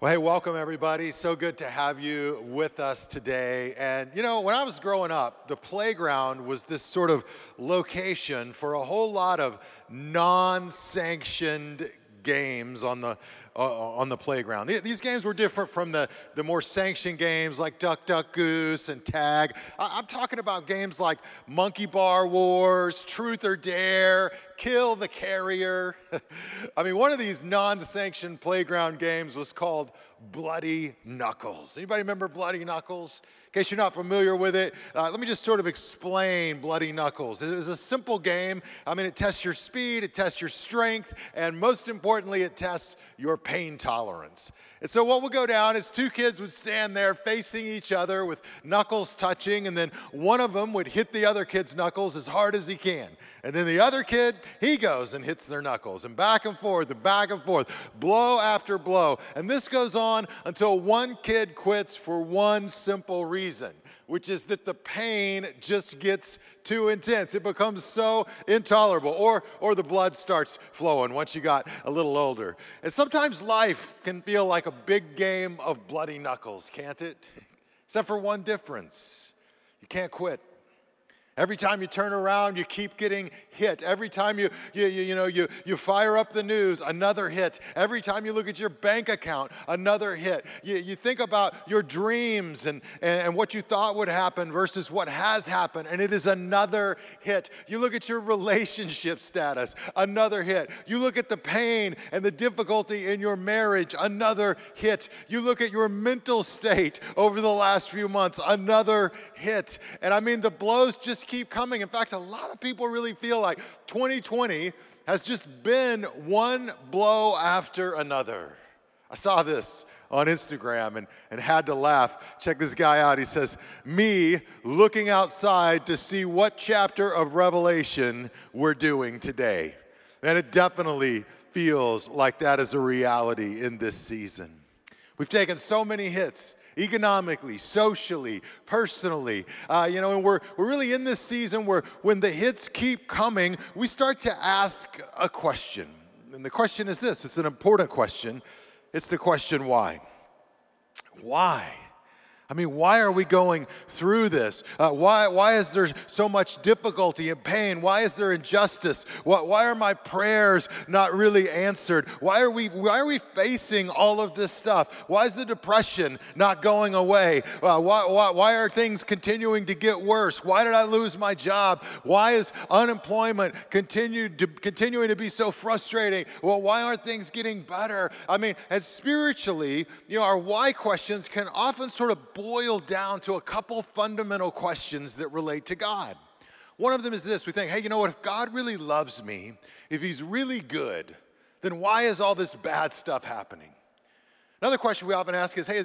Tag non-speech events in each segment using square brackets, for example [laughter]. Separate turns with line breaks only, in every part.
Well, hey, welcome everybody. So good to have you with us today. And you know, when I was growing up, the playground was this sort of location for a whole lot of non sanctioned games on the uh, on the playground. These games were different from the, the more sanctioned games like Duck Duck Goose and Tag. I'm talking about games like Monkey Bar Wars, Truth or Dare, Kill the Carrier. [laughs] I mean, one of these non-sanctioned playground games was called Bloody Knuckles. Anybody remember Bloody Knuckles? In case you're not familiar with it, uh, let me just sort of explain Bloody Knuckles. It is a simple game. I mean, it tests your speed, it tests your strength, and most importantly, it tests your pain tolerance. And so, what would go down is two kids would stand there facing each other with knuckles touching, and then one of them would hit the other kid's knuckles as hard as he can. And then the other kid, he goes and hits their knuckles, and back and forth, and back and forth, blow after blow. And this goes on until one kid quits for one simple reason which is that the pain just gets too intense. It becomes so intolerable, or, or the blood starts flowing once you got a little older. And sometimes life can feel like a big game of bloody knuckles, can't it? [laughs] Except for one difference you can't quit. Every time you turn around, you keep getting hit. Every time you, you, you, you, know, you, you fire up the news, another hit. Every time you look at your bank account, another hit. You, you think about your dreams and, and what you thought would happen versus what has happened, and it is another hit. You look at your relationship status, another hit. You look at the pain and the difficulty in your marriage, another hit. You look at your mental state over the last few months, another hit. And I mean, the blows just keep coming. In fact, a lot of people really feel like 2020 has just been one blow after another. I saw this on Instagram and, and had to laugh. Check this guy out. He says, Me looking outside to see what chapter of Revelation we're doing today. And it definitely feels like that is a reality in this season. We've taken so many hits economically, socially, personally. Uh, you know, and we're, we're really in this season where when the hits keep coming, we start to ask a question. And the question is this it's an important question. It's the question why? Why? I mean, why are we going through this? Uh, why, why is there so much difficulty and pain? Why is there injustice? Why, why are my prayers not really answered? Why are, we, why are we facing all of this stuff? Why is the depression not going away? Uh, why, why, why are things continuing to get worse? Why did I lose my job? Why is unemployment continued to, continuing to be so frustrating? Well, why aren't things getting better? I mean, as spiritually, you know, our why questions can often sort of boil down to a couple fundamental questions that relate to God. One of them is this we think, hey, you know what? If God really loves me, if He's really good, then why is all this bad stuff happening? Another question we often ask is hey,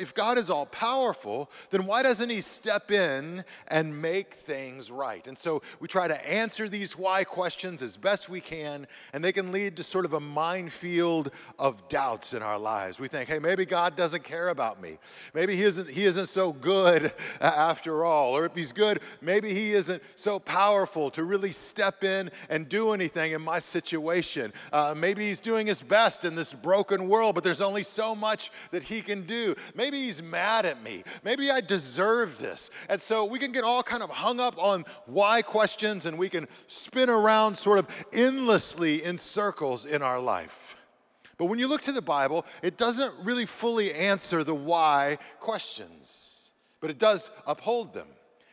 if God is all powerful, then why doesn't He step in and make things right? And so we try to answer these why questions as best we can, and they can lead to sort of a minefield of doubts in our lives. We think, hey, maybe God doesn't care about me. Maybe He isn't, he isn't so good [laughs] after all. Or if He's good, maybe He isn't so powerful to really step in and do anything in my situation. Uh, maybe He's doing His best in this broken world, but there's only so much that he can do. Maybe he's mad at me. Maybe I deserve this. And so we can get all kind of hung up on why questions and we can spin around sort of endlessly in circles in our life. But when you look to the Bible, it doesn't really fully answer the why questions, but it does uphold them.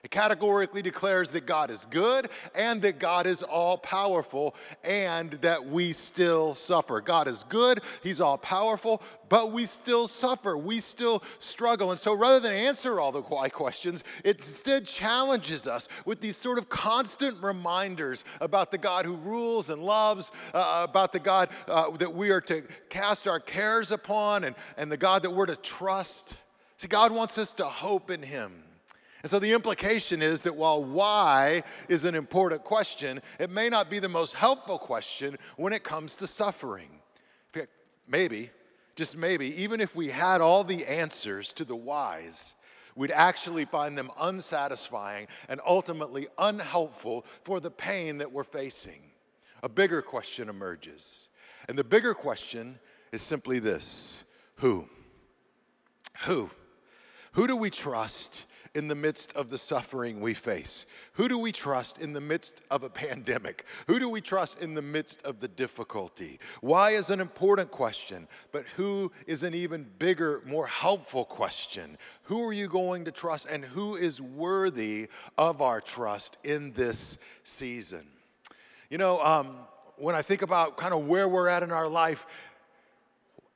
It categorically declares that God is good and that God is all powerful and that we still suffer. God is good, He's all powerful, but we still suffer. We still struggle. And so rather than answer all the why questions, it instead challenges us with these sort of constant reminders about the God who rules and loves, uh, about the God uh, that we are to cast our cares upon, and, and the God that we're to trust. See, God wants us to hope in Him. And so the implication is that while why is an important question, it may not be the most helpful question when it comes to suffering. Maybe, just maybe, even if we had all the answers to the whys, we'd actually find them unsatisfying and ultimately unhelpful for the pain that we're facing. A bigger question emerges. And the bigger question is simply this who? Who? Who do we trust in the midst of the suffering we face? Who do we trust in the midst of a pandemic? Who do we trust in the midst of the difficulty? Why is an important question, but who is an even bigger, more helpful question? Who are you going to trust and who is worthy of our trust in this season? You know, um, when I think about kind of where we're at in our life,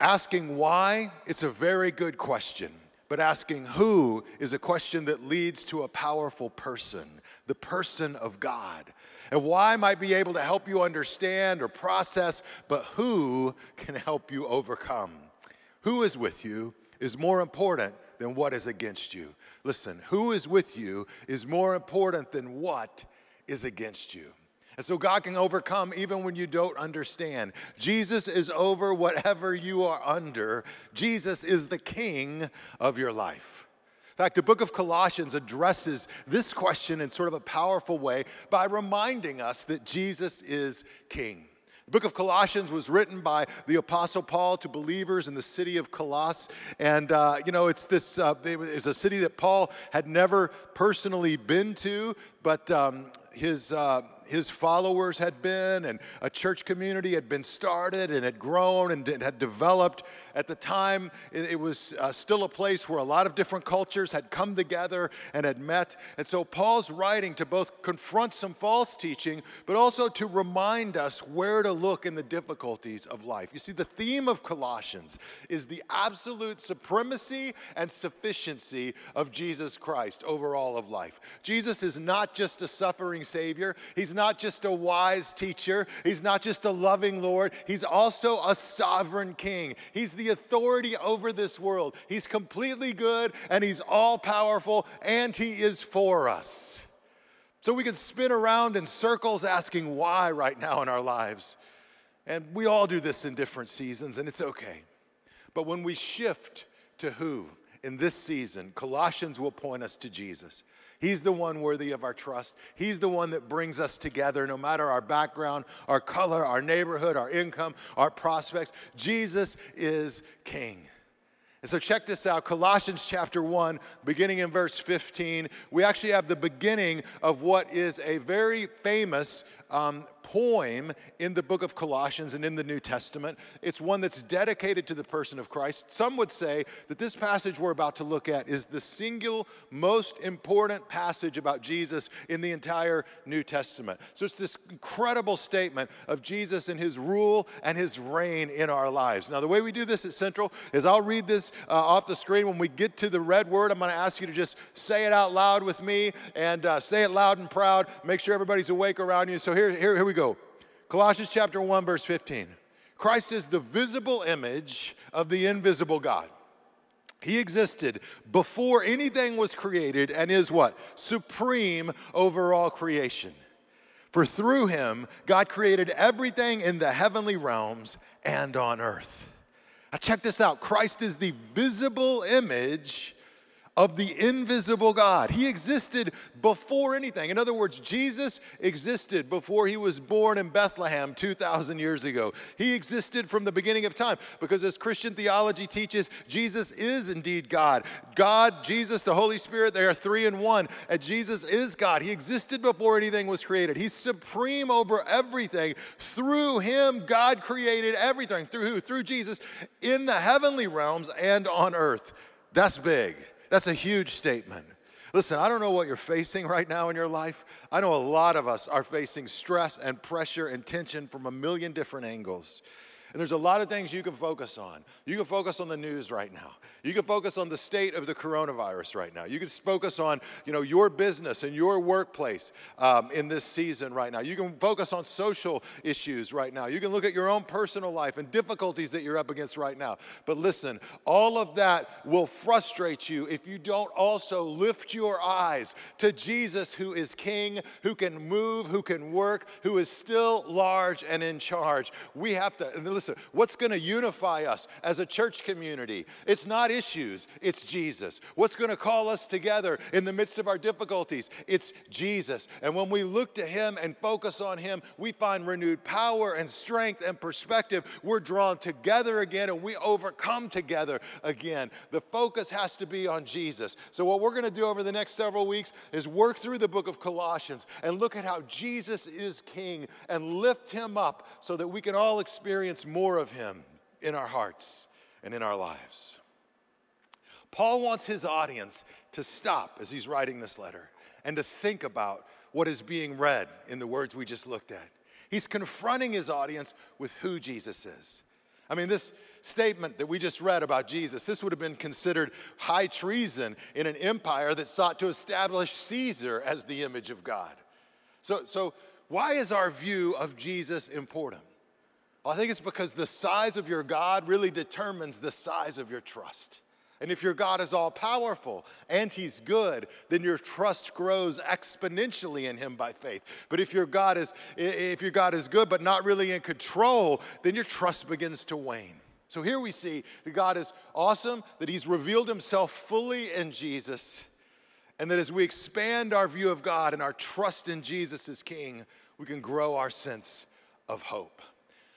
asking why, it's a very good question. But asking who is a question that leads to a powerful person, the person of God. And why might be able to help you understand or process, but who can help you overcome? Who is with you is more important than what is against you. Listen, who is with you is more important than what is against you. And so God can overcome even when you don't understand. Jesus is over whatever you are under. Jesus is the king of your life. In fact, the book of Colossians addresses this question in sort of a powerful way by reminding us that Jesus is king. The book of Colossians was written by the Apostle Paul to believers in the city of Colossus. And, uh, you know, it's this, uh, it's a city that Paul had never personally been to, but um, his, uh, his followers had been, and a church community had been started and had grown and had developed. At the time, it, was uh, still a place where a lot of different cultures had come together and had met. And so Paul's writing to both confront some false teaching, but also to remind us where to look in the difficulties of life. You see, the theme of Colossians is the absolute supremacy and sufficiency of Jesus Christ over all of life. Jesus is not just a suffering Savior, He's not just a wise teacher, He's not just a loving Lord, He's also a sovereign King. He's the authority over this world. He's completely good and He's all powerful and He is for us. So we can spin around in circles asking why right now in our lives. And we all do this in different seasons, and it's okay. But when we shift to who in this season, Colossians will point us to Jesus. He's the one worthy of our trust. He's the one that brings us together no matter our background, our color, our neighborhood, our income, our prospects. Jesus is King. And so check this out Colossians chapter 1, beginning in verse 15. We actually have the beginning of what is a very famous um, poem in the book of Colossians and in the New Testament. It's one that's dedicated to the person of Christ. Some would say that this passage we're about to look at is the single most important passage about Jesus in the entire New Testament. So it's this incredible statement of Jesus and his rule and his reign in our lives. Now, the way we do this at Central is I'll read this uh, off the screen. When we get to the red word, I'm going to ask you to just say it out loud with me and uh, say it loud and proud. Make sure everybody's awake around you. So here, here, here we go. Colossians chapter 1, verse 15. Christ is the visible image of the invisible God. He existed before anything was created and is what? Supreme over all creation. For through him, God created everything in the heavenly realms and on earth. Now, check this out Christ is the visible image of the invisible God. He existed before anything. In other words, Jesus existed before he was born in Bethlehem 2,000 years ago. He existed from the beginning of time because, as Christian theology teaches, Jesus is indeed God. God, Jesus, the Holy Spirit, they are three in one. And Jesus is God. He existed before anything was created. He's supreme over everything. Through him, God created everything. Through who? Through Jesus in the heavenly realms and on earth. That's big. That's a huge statement. Listen, I don't know what you're facing right now in your life. I know a lot of us are facing stress and pressure and tension from a million different angles. And there's a lot of things you can focus on. You can focus on the news right now. You can focus on the state of the coronavirus right now. You can focus on, you know, your business and your workplace um, in this season right now. You can focus on social issues right now. You can look at your own personal life and difficulties that you're up against right now. But listen, all of that will frustrate you if you don't also lift your eyes to Jesus, who is King, who can move, who can work, who is still large and in charge. We have to, and listen, Listen, what's going to unify us as a church community? It's not issues, it's Jesus. What's going to call us together in the midst of our difficulties? It's Jesus. And when we look to Him and focus on Him, we find renewed power and strength and perspective. We're drawn together again and we overcome together again. The focus has to be on Jesus. So, what we're going to do over the next several weeks is work through the book of Colossians and look at how Jesus is King and lift Him up so that we can all experience more of Him in our hearts and in our lives. Paul wants his audience to stop as he's writing this letter and to think about what is being read in the words we just looked at. He's confronting his audience with who Jesus is. I mean, this statement that we just read about Jesus, this would have been considered high treason in an empire that sought to establish Caesar as the image of God. So, so why is our view of Jesus important? I think it's because the size of your God really determines the size of your trust. And if your God is all powerful and he's good, then your trust grows exponentially in him by faith. But if your God is if your God is good but not really in control, then your trust begins to wane. So here we see that God is awesome, that he's revealed himself fully in Jesus, and that as we expand our view of God and our trust in Jesus as king, we can grow our sense of hope.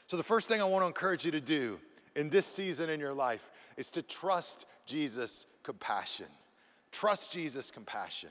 So the first thing I want to encourage you to do in this season in your life is to trust Jesus' compassion. Trust Jesus' compassion.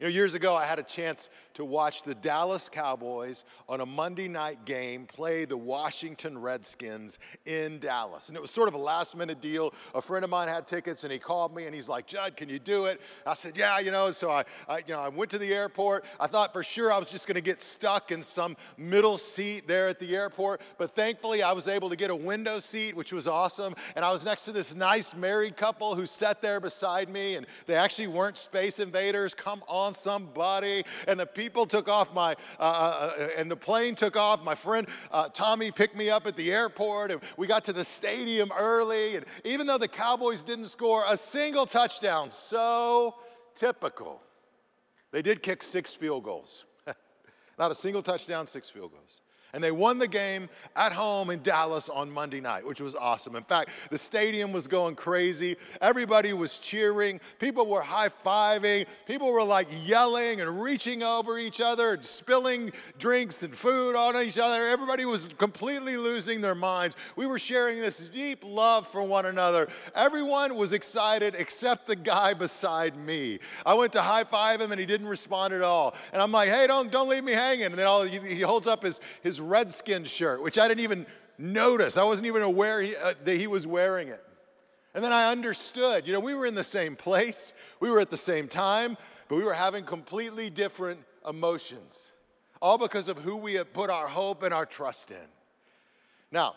You know, years ago, I had a chance to watch the Dallas Cowboys on a Monday night game play the Washington Redskins in Dallas. And it was sort of a last minute deal. A friend of mine had tickets and he called me and he's like, Jud, can you do it? I said, yeah, you know. So I, I you know, I went to the airport. I thought for sure I was just going to get stuck in some middle seat there at the airport. But thankfully, I was able to get a window seat, which was awesome. And I was next to this nice married couple who sat there beside me and they actually weren't space invaders. Come on on somebody. And the people took off my, uh, uh, uh, and the plane took off. My friend uh, Tommy picked me up at the airport, and we got to the stadium early. And even though the Cowboys didn't score a single touchdown, so typical, they did kick six field goals. [laughs] Not a single touchdown, six field goals. And they won the game at home in Dallas on Monday night, which was awesome. In fact, the stadium was going crazy. Everybody was cheering. People were high fiving. People were like yelling and reaching over each other and spilling drinks and food on each other. Everybody was completely losing their minds. We were sharing this deep love for one another. Everyone was excited except the guy beside me. I went to high five him and he didn't respond at all. And I'm like, hey, don't, don't leave me hanging. And then all, he, holds up his, his Redskin shirt, which I didn't even notice. I wasn't even aware he, uh, that he was wearing it. And then I understood. You know, we were in the same place, we were at the same time, but we were having completely different emotions, all because of who we had put our hope and our trust in. Now,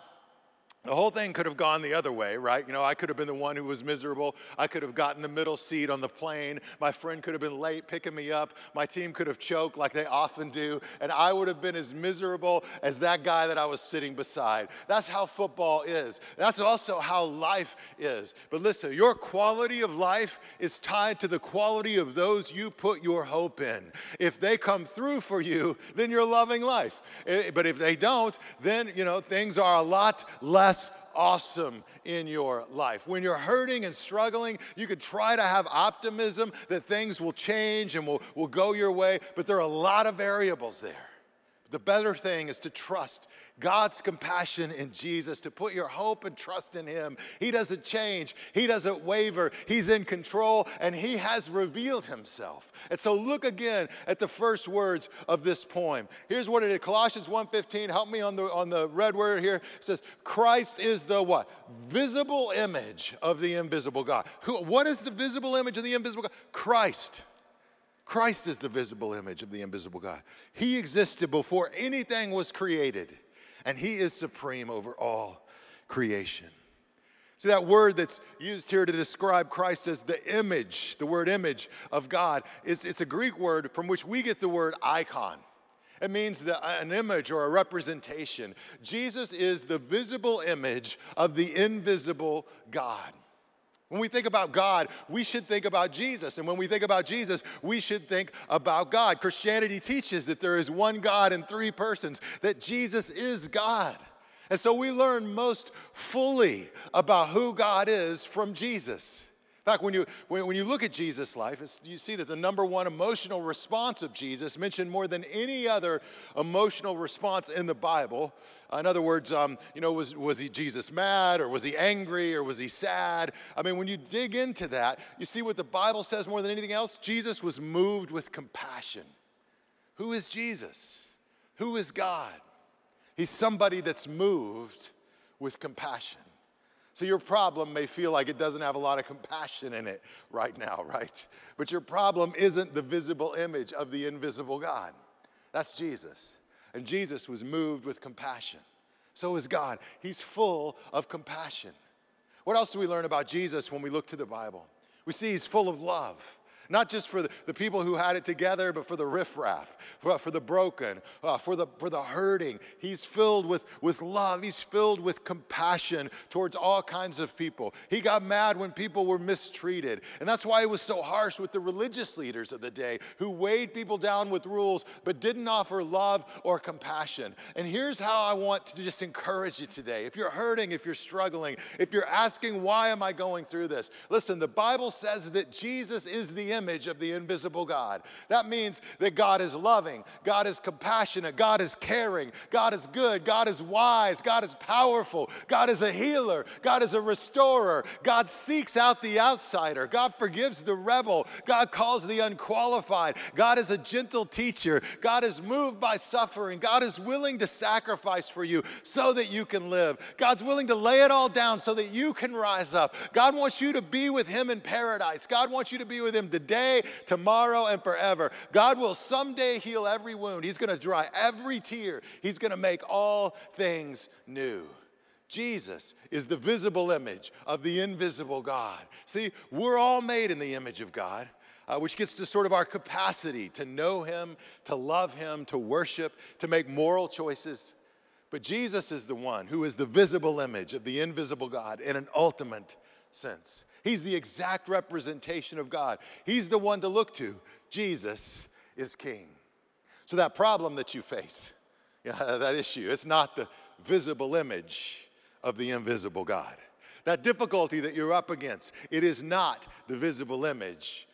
the whole thing could have gone the other way, right? You know, I could have been the one who was miserable. I could have gotten the middle seat on the plane. My friend could have been late picking me up. My team could have choked like they often do. And I would have been as miserable as that guy that I was sitting beside. That's how football is. That's also how life is. But listen, your quality of life is tied to the quality of those you put your hope in. If they come through for you, then you're loving life. Eh, but if they don't, then, you know, things are a lot less awesome in your life. When you're hurting and struggling, you could try to have optimism that things will change and will, will go your way, but there are a lot of variables there. The better thing is to trust God's compassion in Jesus, to put your hope and trust in Him. He doesn't change, He doesn't waver, He's in control, and He has revealed Himself. And so look again at the first words of this poem. Here's what it is Colossians 1:15. Help me on the on the red word here. It says, Christ is the what? Visible image of the invisible God. Who, what is the visible image of the invisible God? Christ. Christ is the visible image of the invisible God. He existed before anything was created, and He is supreme over all creation. See, that word that's used here to describe Christ as the image, the word image of God, is, it's a Greek word from which we get the word icon. It means the, an image or a representation. Jesus is the visible image of the invisible God. When we think about God, we should think about Jesus. And when we think about Jesus, we should think about God. Christianity teaches that there is one God in three persons, that Jesus is God. And so we learn most fully about who God is from Jesus. In fact, when you, when, you look at Jesus' life, you see that the number one emotional response of Jesus, mentioned more than any other emotional response in the Bible. In other words, um, you know, was, was he Jesus mad or was he angry or was he sad? I mean, when you dig into that, you see what the Bible says more than anything else Jesus was moved with compassion. Who is Jesus? Who is God? He's somebody that's moved with compassion. So your problem may feel like it doesn't have a lot of compassion in it right now, right? But your problem isn't the visible image of the invisible God. That's Jesus. And Jesus was moved with compassion. So is God. He's full of compassion. What else do we learn about Jesus when we look to the Bible? We see he's full of love. Not just for the, the people who had it together, but for the riffraff, for, for the broken, uh, for, the, for the hurting. He's filled with, with love. He's filled with compassion towards all kinds of people. He got mad when people were mistreated. And that's why he was so harsh with the religious leaders of the day who weighed people down with rules but didn't offer love or compassion. And here's how I want to just encourage you today. If you're hurting, if you're struggling, if you're asking, why am I going through this? Listen, the Bible says that Jesus is the image of the invisible God. That means that God is loving, God is compassionate, God is caring, God is good, God is wise, God is powerful, God is a healer, God is a restorer, God seeks out the outsider, God forgives the rebel, God calls the unqualified, God is a gentle teacher, God is moved by suffering, God is willing to sacrifice for you so that you can live. God's willing to lay it all down so that you can rise up. God wants you to be with Him in paradise. God wants you to be with Him today today, tomorrow, and forever. God will someday heal every wound. He's going to dry every tear. He's going to make all things new. Jesus is the visible image of the invisible God. See, we're all made in the image of God. Uh, which gets to sort of our capacity to know Him, to love Him, to worship, to make moral choices. But Jesus is the one who is the visible image of the invisible God in an ultimate sense. He's the exact representation of God. He's the one to look to. Jesus is king. So, that problem that you face, [laughs] yeah, that issue, it's not the visible image of the invisible God. That difficulty that you're up against, it is not the visible image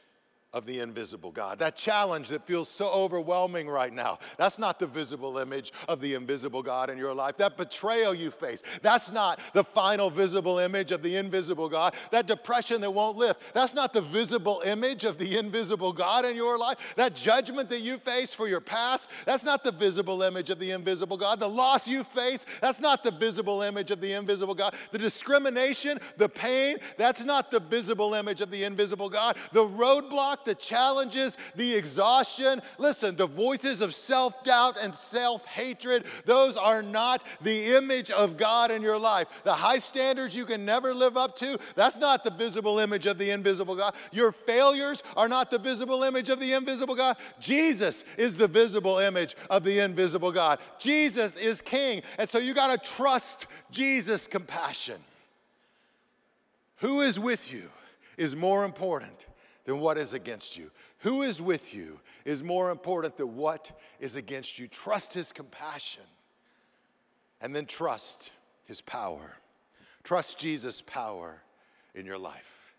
of the invisible God. That challenge that feels so overwhelming right now, that's not the visible image of the invisible God in your life. That betrayal you face, that's not the final visible image of the invisible God. That depression that won't lift, that's not the visible image of the invisible God in your life. That judgment that you face for your past, that's not the visible image of the invisible God. The loss you face, that's not the visible image of the invisible God. The discrimination, the pain, that's not the visible image of the invisible God. The roadblock, the challenges, the exhaustion. Listen, the voices of self doubt and self hatred, those are not the image of God in your life. The high standards you can never live up to, that's not the visible image of the invisible God. Your failures are not the visible image of the invisible God. Jesus is the visible image of the invisible God. Jesus is King. And so you got to trust Jesus' compassion. Who is with you is more important than what is against you. Who is with you is more important than what is against you. Trust his compassion and then trust his power. Trust Jesus' power in your life.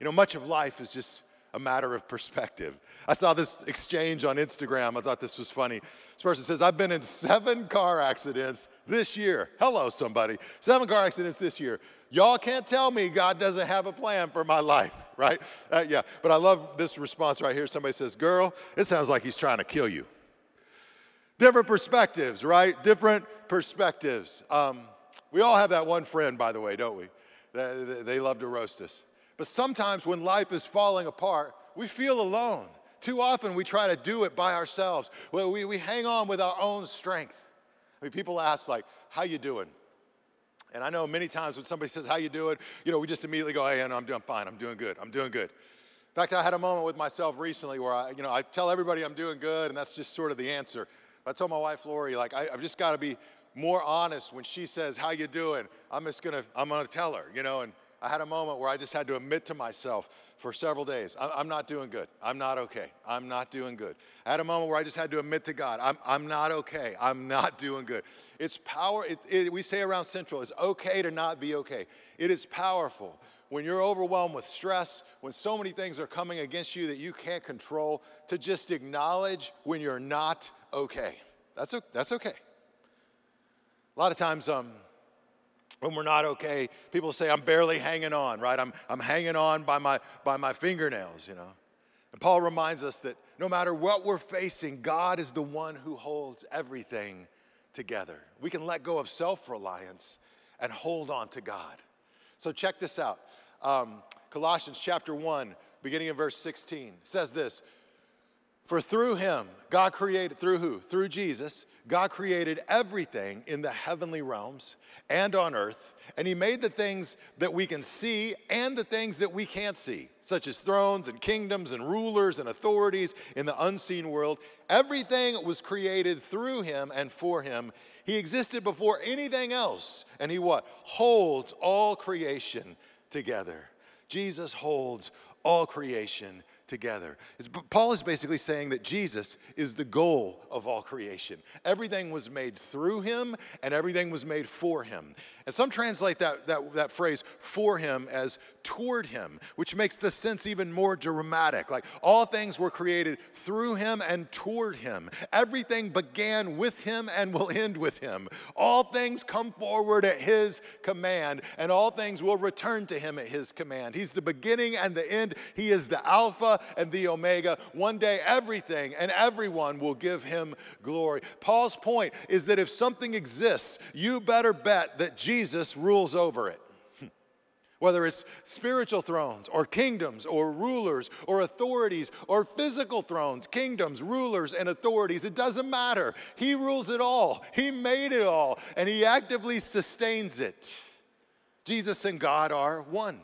You know, much of life is just a matter of perspective. I saw this exchange on Instagram. I thought this was funny. This person says, I've been in seven car accidents this year. Hello, somebody. Seven car accidents this year. Y'all can't tell me God doesn't have a plan for my life, [laughs] right? Uh, yeah, but I love this response right here. Somebody says, Girl, it sounds like he's trying to kill you. Different perspectives, right? Different perspectives. Um, we all have that one friend, by the way, don't we? They, they love to roast us. But sometimes when life is falling apart, we feel alone. Too often we try to do it by ourselves. Well, we, we hang on with our own strength. I mean, people ask, like, how you doing? And I know many times when somebody says, how you doing? You know, we just immediately go, hey, no, I'm doing fine. I'm doing good. I'm doing good. In fact, I had a moment with myself recently where I, you know, I tell everybody I'm doing good, and that's just sort of the answer. I told my wife, Lori, like, I, I've just got to be more honest when she says, how you doing? I'm just to, I'm to tell her, you know, and I had a moment where I just had to admit to myself for several days, I'm not doing good. I'm not okay. I'm not doing good. I had a moment where I just had to admit to God, I'm, I'm not okay. I'm not doing good. It's power, it, it, we say around Central, it's okay to not be okay. It is powerful when you're overwhelmed with stress, when so many things are coming against you that you can't control, to just acknowledge when you're not okay. That's, that's okay. A lot of times, um, when we're not okay, people say, I'm barely hanging on, right? I'm, I'm hanging on by my, by my fingernails, you know? And Paul reminds us that no matter what we're facing, God is the one who holds everything together. We can let go of self reliance and hold on to God. So check this out. Um, Colossians chapter 1, beginning in verse 16, says this For through him, God created, through who? Through Jesus, God created everything in the heavenly realms and on earth, and He made the things that we can see and the things that we can't see, such as thrones and kingdoms and rulers and authorities in the unseen world. Everything was created through Him and for Him. He existed before anything else, and He what? Holds all creation together. Jesus holds all creation together. It's, Paul is basically saying that Jesus is the goal of all creation. Everything was made through him and everything was made for him. And some translate that, that, that phrase for him as toward him, which makes the sense even more dramatic. Like all things were created through him and toward him. Everything began with him and will end with him. All things come forward at his command, and all things will return to him at his command. He's the beginning and the end. He is the Alpha and the Omega. One day, everything and everyone will give him glory. Paul's point is that if something exists, you better bet that Jesus Jesus rules over it. [laughs] Whether it's spiritual thrones or kingdoms or rulers or authorities or physical thrones, kingdoms, rulers, and authorities, it doesn't matter. He rules it all. He made it all and He actively sustains it. Jesus and God are one.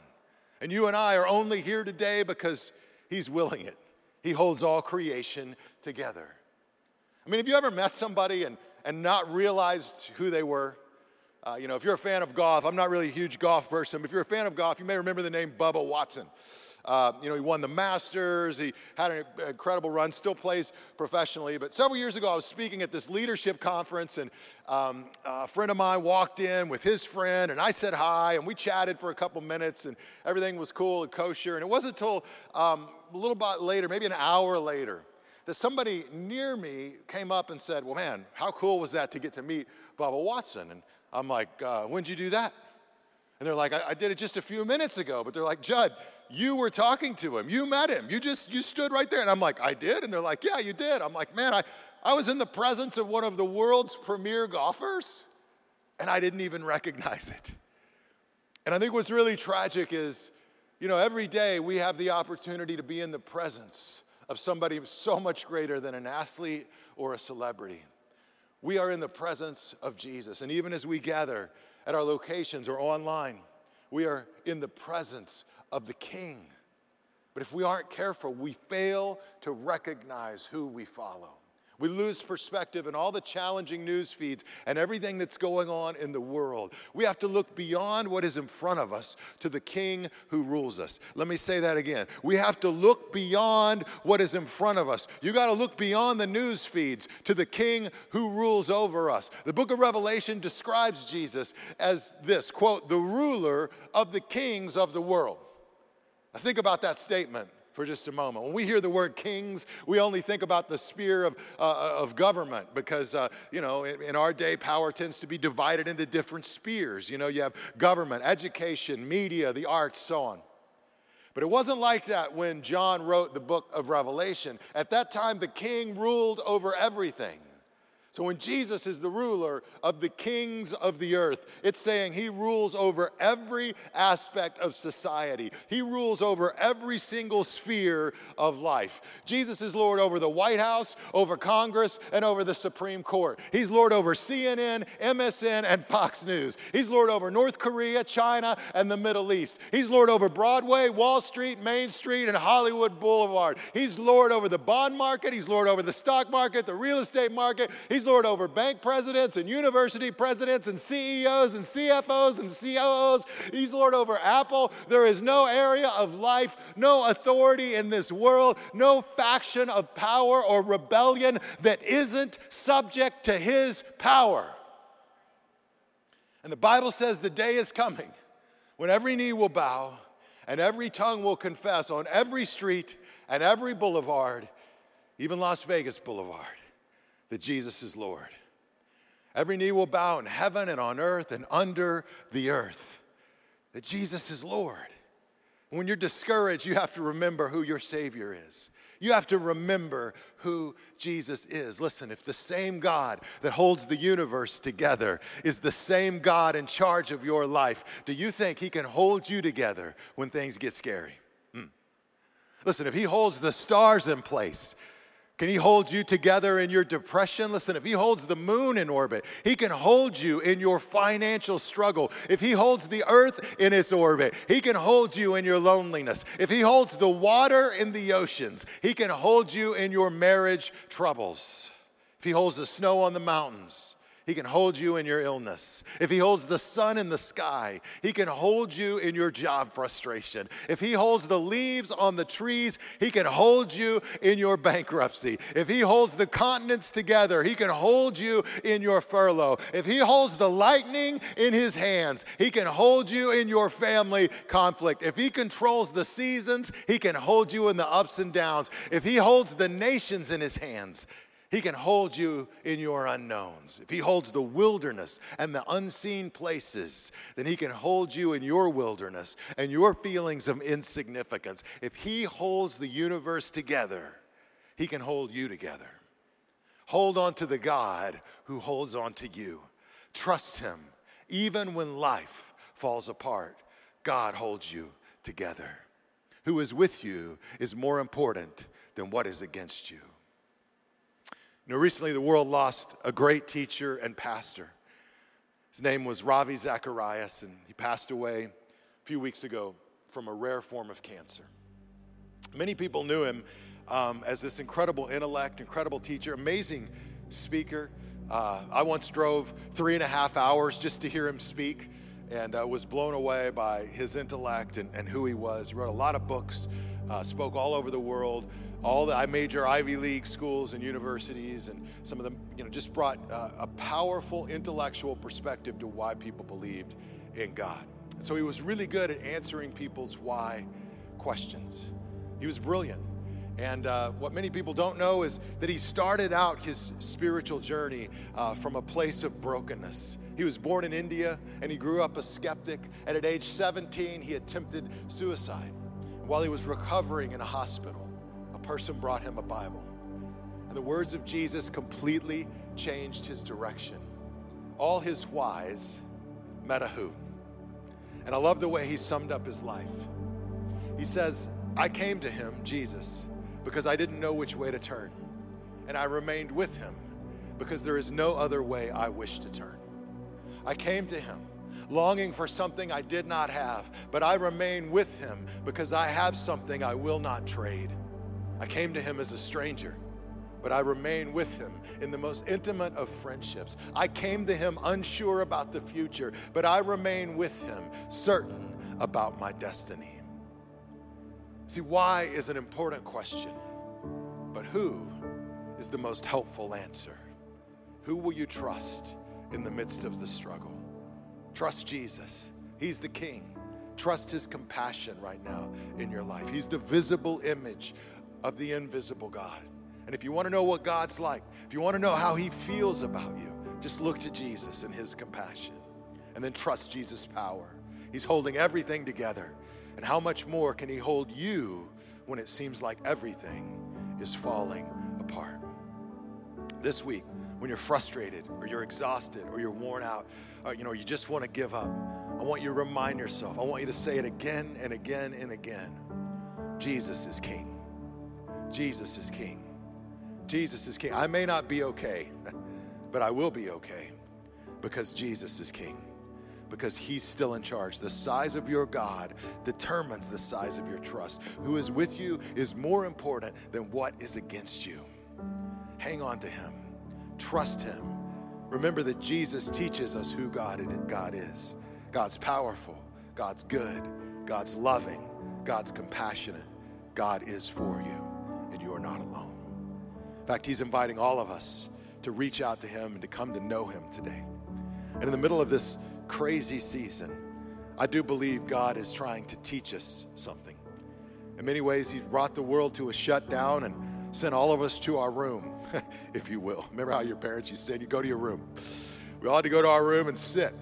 And you and I are only here today because He's willing it. He holds all creation together. I mean, have you ever met somebody and, and not realized who they were? Uh, you know, if you're a fan of golf, I'm not really a huge golf person, but if you're a fan of golf, you may remember the name Bubba Watson. Uh, you know, he won the Masters. He had an incredible run, still plays professionally. But several years ago, I was speaking at this leadership conference, and um, a friend of mine walked in with his friend, and I said hi, and we chatted for a couple minutes, and everything was cool and kosher. And it wasn't until um, a little bit later, maybe an hour later, that somebody near me came up and said, Well, man, how cool was that to get to meet Bubba Watson? And I'm like, uh, when'd you do that? And they're like, I, I, did it just a few minutes ago. But they're like, Jud, you were talking to him. You met him. You just, you stood right there. And I'm like, I did? And they're like, yeah, you did. I'm like, man, I, I was in the presence of one of the world's premier golfers, and I didn't even recognize it. And I think what's really tragic is, you know, every day we have the opportunity to be in the presence of somebody so much greater than an athlete or a celebrity we are in the presence of Jesus. And even as we gather at our locations or online, we are in the presence of the King. But if we aren't careful, we fail to recognize who we follow. We lose perspective in all the challenging news feeds and everything that's going on in the world. We have to look beyond what is in front of us to the King who rules us. Let me say that again. We have to look beyond what is in front of us. You got to look beyond the news feeds to the King who rules over us. The book of Revelation describes Jesus as this quote, the ruler of the kings of the world. Now, think about that statement for just a moment. When we hear the word kings, we only think about the sphere of, uh, of government because, uh, you know, in, in, our day, power tends to be divided into different spheres. You know, you have government, education, media, the arts, so on. But it wasn't like that when John wrote the book of Revelation. At that time, the king ruled over everything. So when Jesus is the ruler of the kings of the earth, it's saying he rules over every aspect of society. He rules over every single sphere of life. Jesus is Lord over the White House, over Congress, and over the Supreme Court. He's Lord over CNN, MSN, and Fox News. He's Lord over North Korea, China, and the Middle East. He's Lord over Broadway, Wall Street, Main Street, and Hollywood Boulevard. He's Lord over the bond market. He's Lord over the stock market, the real estate market. He's He's Lord over bank presidents and university presidents and CEOs and CFOs and COOs. He's Lord over Apple. There is no area of life, no authority in this world, no faction of power or rebellion that isn't subject to His power. And the Bible says the day is coming when every knee will bow and every tongue will confess on every street and every boulevard, even Las Vegas Boulevard, that Jesus is Lord. Every knee will bow in heaven and on earth and under the earth, that Jesus is Lord. When you're discouraged, you have to remember who your Savior is. You have to remember who Jesus is. Listen, if the same God that holds the universe together is the same God in charge of your life, do you think He can hold you together when things get scary? Hmm. Listen, if He holds the stars in place, can he hold you together in your depression? Listen, if he holds the moon in orbit, he can hold you in your financial struggle. If he holds the earth in its orbit, he can hold you in your loneliness. If he holds the water in the oceans, he can hold you in your marriage troubles. If he holds the snow on the mountains, he can hold you in your illness. If He holds the sun in the sky, He can hold you in your job frustration. If He holds the leaves on the trees, He can hold you in your bankruptcy. If He holds the continents together, He can hold you in your furlough. If He holds the lightning in His hands, He can hold you in your family conflict. If He controls the seasons, He can hold you in the ups and downs. If He holds the nations in His hands, he can hold you in your unknowns. If He holds the wilderness and the unseen places, then He can hold you in your wilderness and your feelings of insignificance. If He holds the universe together, He can hold you together. Hold on to the God who holds on to you. Trust Him. Even when life falls apart, God holds you together. Who is with you is more important than what is against you. You know, recently the world lost a great teacher and pastor. His name was Ravi Zacharias, and he passed away a few weeks ago from a rare form of cancer. Many people knew him um, as this incredible intellect, incredible teacher, amazing speaker. Uh, I once drove three and a half hours just to hear him speak and uh, was blown away by his intellect and, and, who he was. He wrote a lot of books, uh, spoke all over the world all the major Ivy League schools and universities, and some of them, you know, just brought uh, a powerful intellectual perspective to why people believed in God. So he was really good at answering people's why questions. He was brilliant. And uh, what many people don't know is that he started out his spiritual journey uh, from a place of brokenness. He was born in India and he grew up a skeptic. And at age 17, he attempted suicide while he was recovering in a hospital person brought him a Bible. And the words of Jesus completely changed his direction. All his whys met a who. And I love the way he summed up his life. He says, I came to him, Jesus, because I didn't know which way to turn. And I remained with him because there is no other way I wish to turn. I came to him longing for something I did not have, but I remain with him because I have something I will not trade. I came to him as a stranger, but I remain with him in the most intimate of friendships. I came to him unsure about the future, but I remain with him certain about my destiny. See, why is an important question, but who is the most helpful answer? Who will you trust in the midst of the struggle? Trust Jesus. He's the King. Trust His compassion right now in your life. He's the visible image of the invisible God. And if you want to know what God's like, if you want to know how He feels about you, just look to Jesus and His compassion and then trust Jesus' power. He's holding everything together. And how much more can He hold you when it seems like everything is falling apart? This week, when you're frustrated or you're exhausted or you're worn out, or, you know, you just want to give up, I want you to remind yourself, I want you to say it again and again and again Jesus is King. Jesus is king. Jesus is king. I may not be okay, [laughs] but I will be okay because Jesus is king. Because he's still in charge. The size of your God determines the size of your trust. Who is with you is more important than what is against you. Hang on to him. Trust Him. Remember that Jesus teaches us who God, God is. God's powerful, God's good, God's loving, God's compassionate. God is for you, and you are not alone. In fact, He's inviting all of us to reach out to Him and to come to know Him today. And in the middle of this crazy season, I do believe God is trying to teach us something. In many ways, He brought the world to a shutdown and sent all of us to our room, [laughs] if you will. Remember how your parents used to say, you go to your room. We all had to go to our room and sit.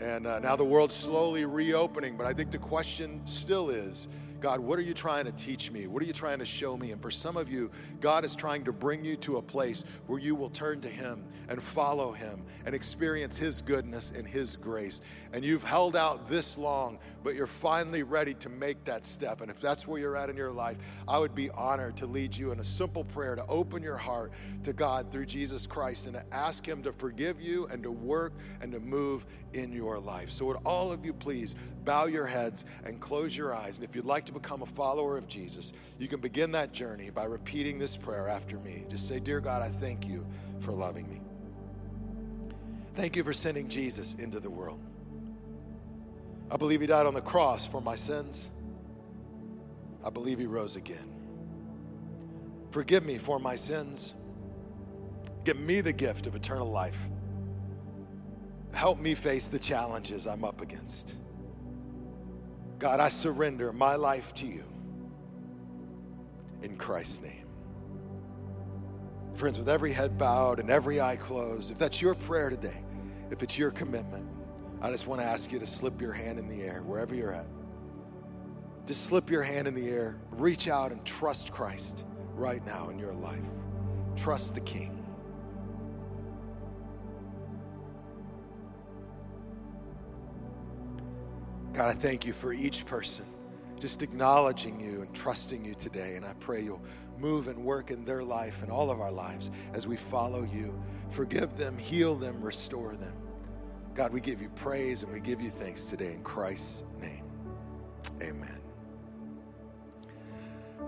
And uh, now the world's slowly reopening, but I think the question still is God, what are you trying to teach me? What are you trying to show me? And for some of you, God is trying to bring you to a place where you will turn to Him and follow Him and experience His goodness and His grace. And you've held out this long, but you're finally ready to make that step. And if that's where you're at in your life, I would be honored to lead you in a simple prayer to open your heart to God through Jesus Christ and to ask Him to forgive you and to work and to move in your life. So, would all of you please bow your heads and close your eyes? And if you'd like to become a follower of Jesus, you can begin that journey by repeating this prayer after me. Just say, Dear God, I thank you for loving me. Thank you for sending Jesus into the world. I believe he died on the cross for my sins. I believe he rose again. Forgive me for my sins. Give me the gift of eternal life. Help me face the challenges I'm up against. God, I surrender my life to you in Christ's name. Friends, with every head bowed and every eye closed, if that's your prayer today, if it's your commitment, I just want to ask you to slip your hand in the air wherever you're at. Just slip your hand in the air, reach out and trust Christ right now in your life. Trust the King. God, I thank you for each person just acknowledging you and trusting you today. And I pray you'll move and work in their life and all of our lives as we follow you. Forgive them, heal them, restore them. God, we give you praise and we give you thanks today in Christ's name. Amen.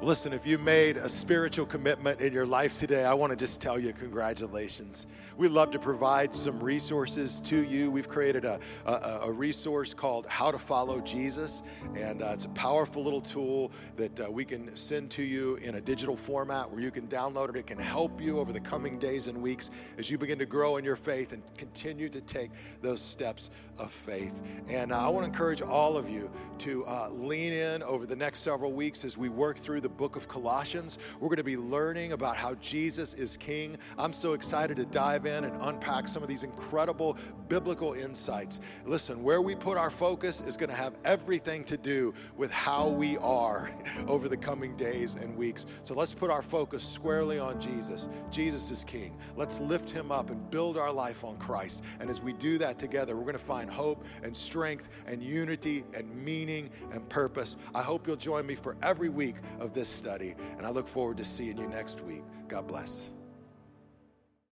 Listen, if you made a spiritual commitment in your life today, I want to just tell you congratulations. We love to provide some resources to you. We've created a, a, a resource called How to Follow Jesus, and uh, it's a powerful little tool that uh, we can send to you in a digital format where you can download it. It can help you over the coming days and weeks as you begin to grow in your faith and continue to take those steps of faith. And uh, I want to encourage all of you to uh, lean in over the next several weeks as we work through the book of Colossians. We're going to be learning about how Jesus is King. I'm so excited to dive in and unpack some of these incredible biblical insights. Listen, where we put our focus is going to have everything to do with how we are [laughs] over the coming days and weeks. So let's put our focus squarely on Jesus. Jesus is King. Let's lift him up and build our life on Christ. And as we do that together, we're going to find hope and strength and unity and meaning and purpose. I hope you'll join me for every week of this study, and I look forward to seeing you next week. God bless.